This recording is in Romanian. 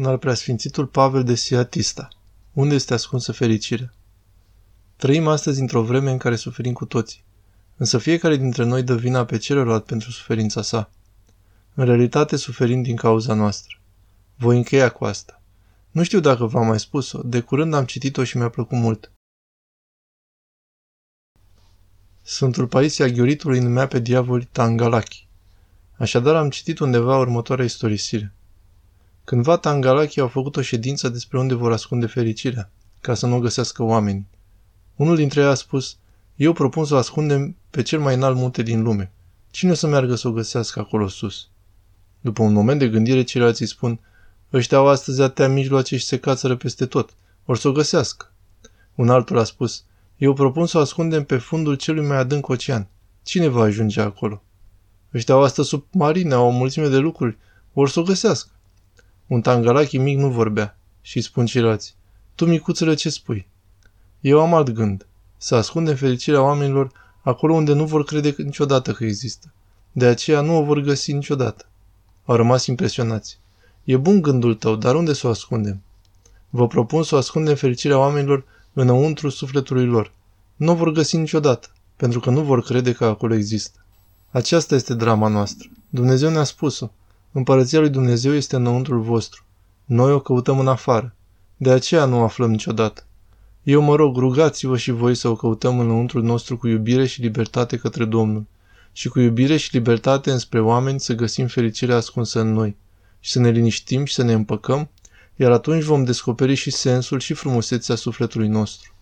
un al preasfințitul Pavel de Siatista. Unde este ascunsă fericirea? Trăim astăzi într-o vreme în care suferim cu toții. Însă fiecare dintre noi dă vina pe celălalt pentru suferința sa. În realitate suferim din cauza noastră. Voi încheia cu asta. Nu știu dacă v-am mai spus-o, de curând am citit-o și mi-a plăcut mult. Sfântul Paisia Ghioritului numea pe diavoli Tangalachi. Așadar am citit undeva următoarea istorisire. Cândva Tangalachi au făcut o ședință despre unde vor ascunde fericirea, ca să nu o găsească oamenii. Unul dintre ei a spus, eu propun să o ascundem pe cel mai înalt munte din lume. Cine o să meargă să o găsească acolo sus? După un moment de gândire, ceilalți îi spun, ăștia au astăzi atâtea mijloace și se cațără peste tot. Or să o găsească. Un altul a spus, eu propun să o ascundem pe fundul celui mai adânc ocean. Cine va ajunge acolo? Ăștia au astăzi submarine, au o mulțime de lucruri, or să o găsească. Un tangalachi mic nu vorbea și îi spun ceilalți, tu micuțele ce spui? Eu am alt gând, să ascundem fericirea oamenilor acolo unde nu vor crede niciodată că există. De aceea nu o vor găsi niciodată. Au rămas impresionați. E bun gândul tău, dar unde să o ascundem? Vă propun să o ascundem fericirea oamenilor înăuntru sufletului lor. Nu o vor găsi niciodată, pentru că nu vor crede că acolo există. Aceasta este drama noastră. Dumnezeu ne-a spus-o. Împărăția lui Dumnezeu este înăuntrul vostru. Noi o căutăm în afară. De aceea nu o aflăm niciodată. Eu mă rog, rugați-vă și voi să o căutăm înăuntrul nostru cu iubire și libertate către Domnul și cu iubire și libertate înspre oameni să găsim fericirea ascunsă în noi și să ne liniștim și să ne împăcăm, iar atunci vom descoperi și sensul și frumusețea sufletului nostru.